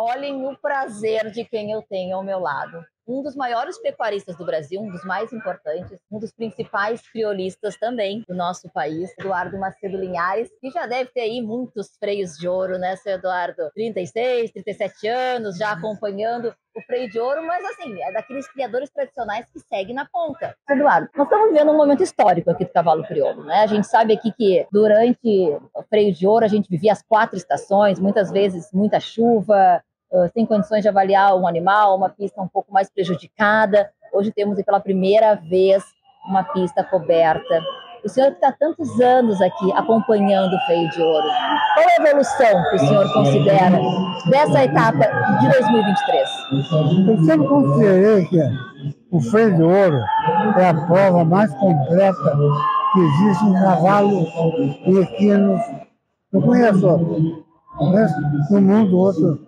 Olhem o prazer de quem eu tenho ao meu lado. Um dos maiores pecuaristas do Brasil, um dos mais importantes, um dos principais criolistas também do nosso país, Eduardo Macedo Linhares, que já deve ter aí muitos freios de ouro, né, seu Eduardo? 36, 37 anos, já acompanhando o freio de ouro, mas assim, é daqueles criadores tradicionais que seguem na ponta. Eduardo, nós estamos vivendo um momento histórico aqui do cavalo crioulo, né? A gente sabe aqui que durante o freio de ouro a gente vivia as quatro estações, muitas vezes muita chuva, uh, sem condições de avaliar um animal, uma pista um pouco mais prejudicada. Hoje temos pela primeira vez uma pista coberta. O senhor que está tantos anos aqui acompanhando o freio de ouro, qual a evolução que o senhor considera dessa etapa de 2023? Eu sempre considerei que o freio de ouro é a prova mais completa que existe em cavalos e equinos. Eu conheço, conheço mundo outro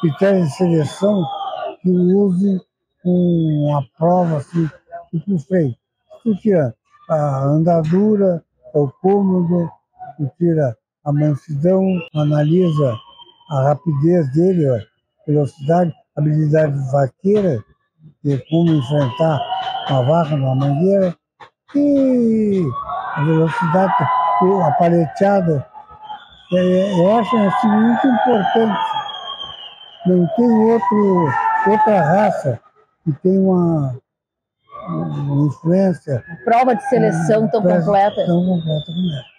critérios de seleção que use uma prova assim, tipo freio. Tu tira a andadura, o cômodo, tu tira a mansidão, analisa a rapidez dele, a velocidade, habilidade vaqueira, de como enfrentar uma vaca numa mangueira, e a velocidade, a paleteada. É, eu acho assim, muito importante não tem outro, outra raça que tem uma, uma influência. Prova de seleção tão completa. Tão completa como essa.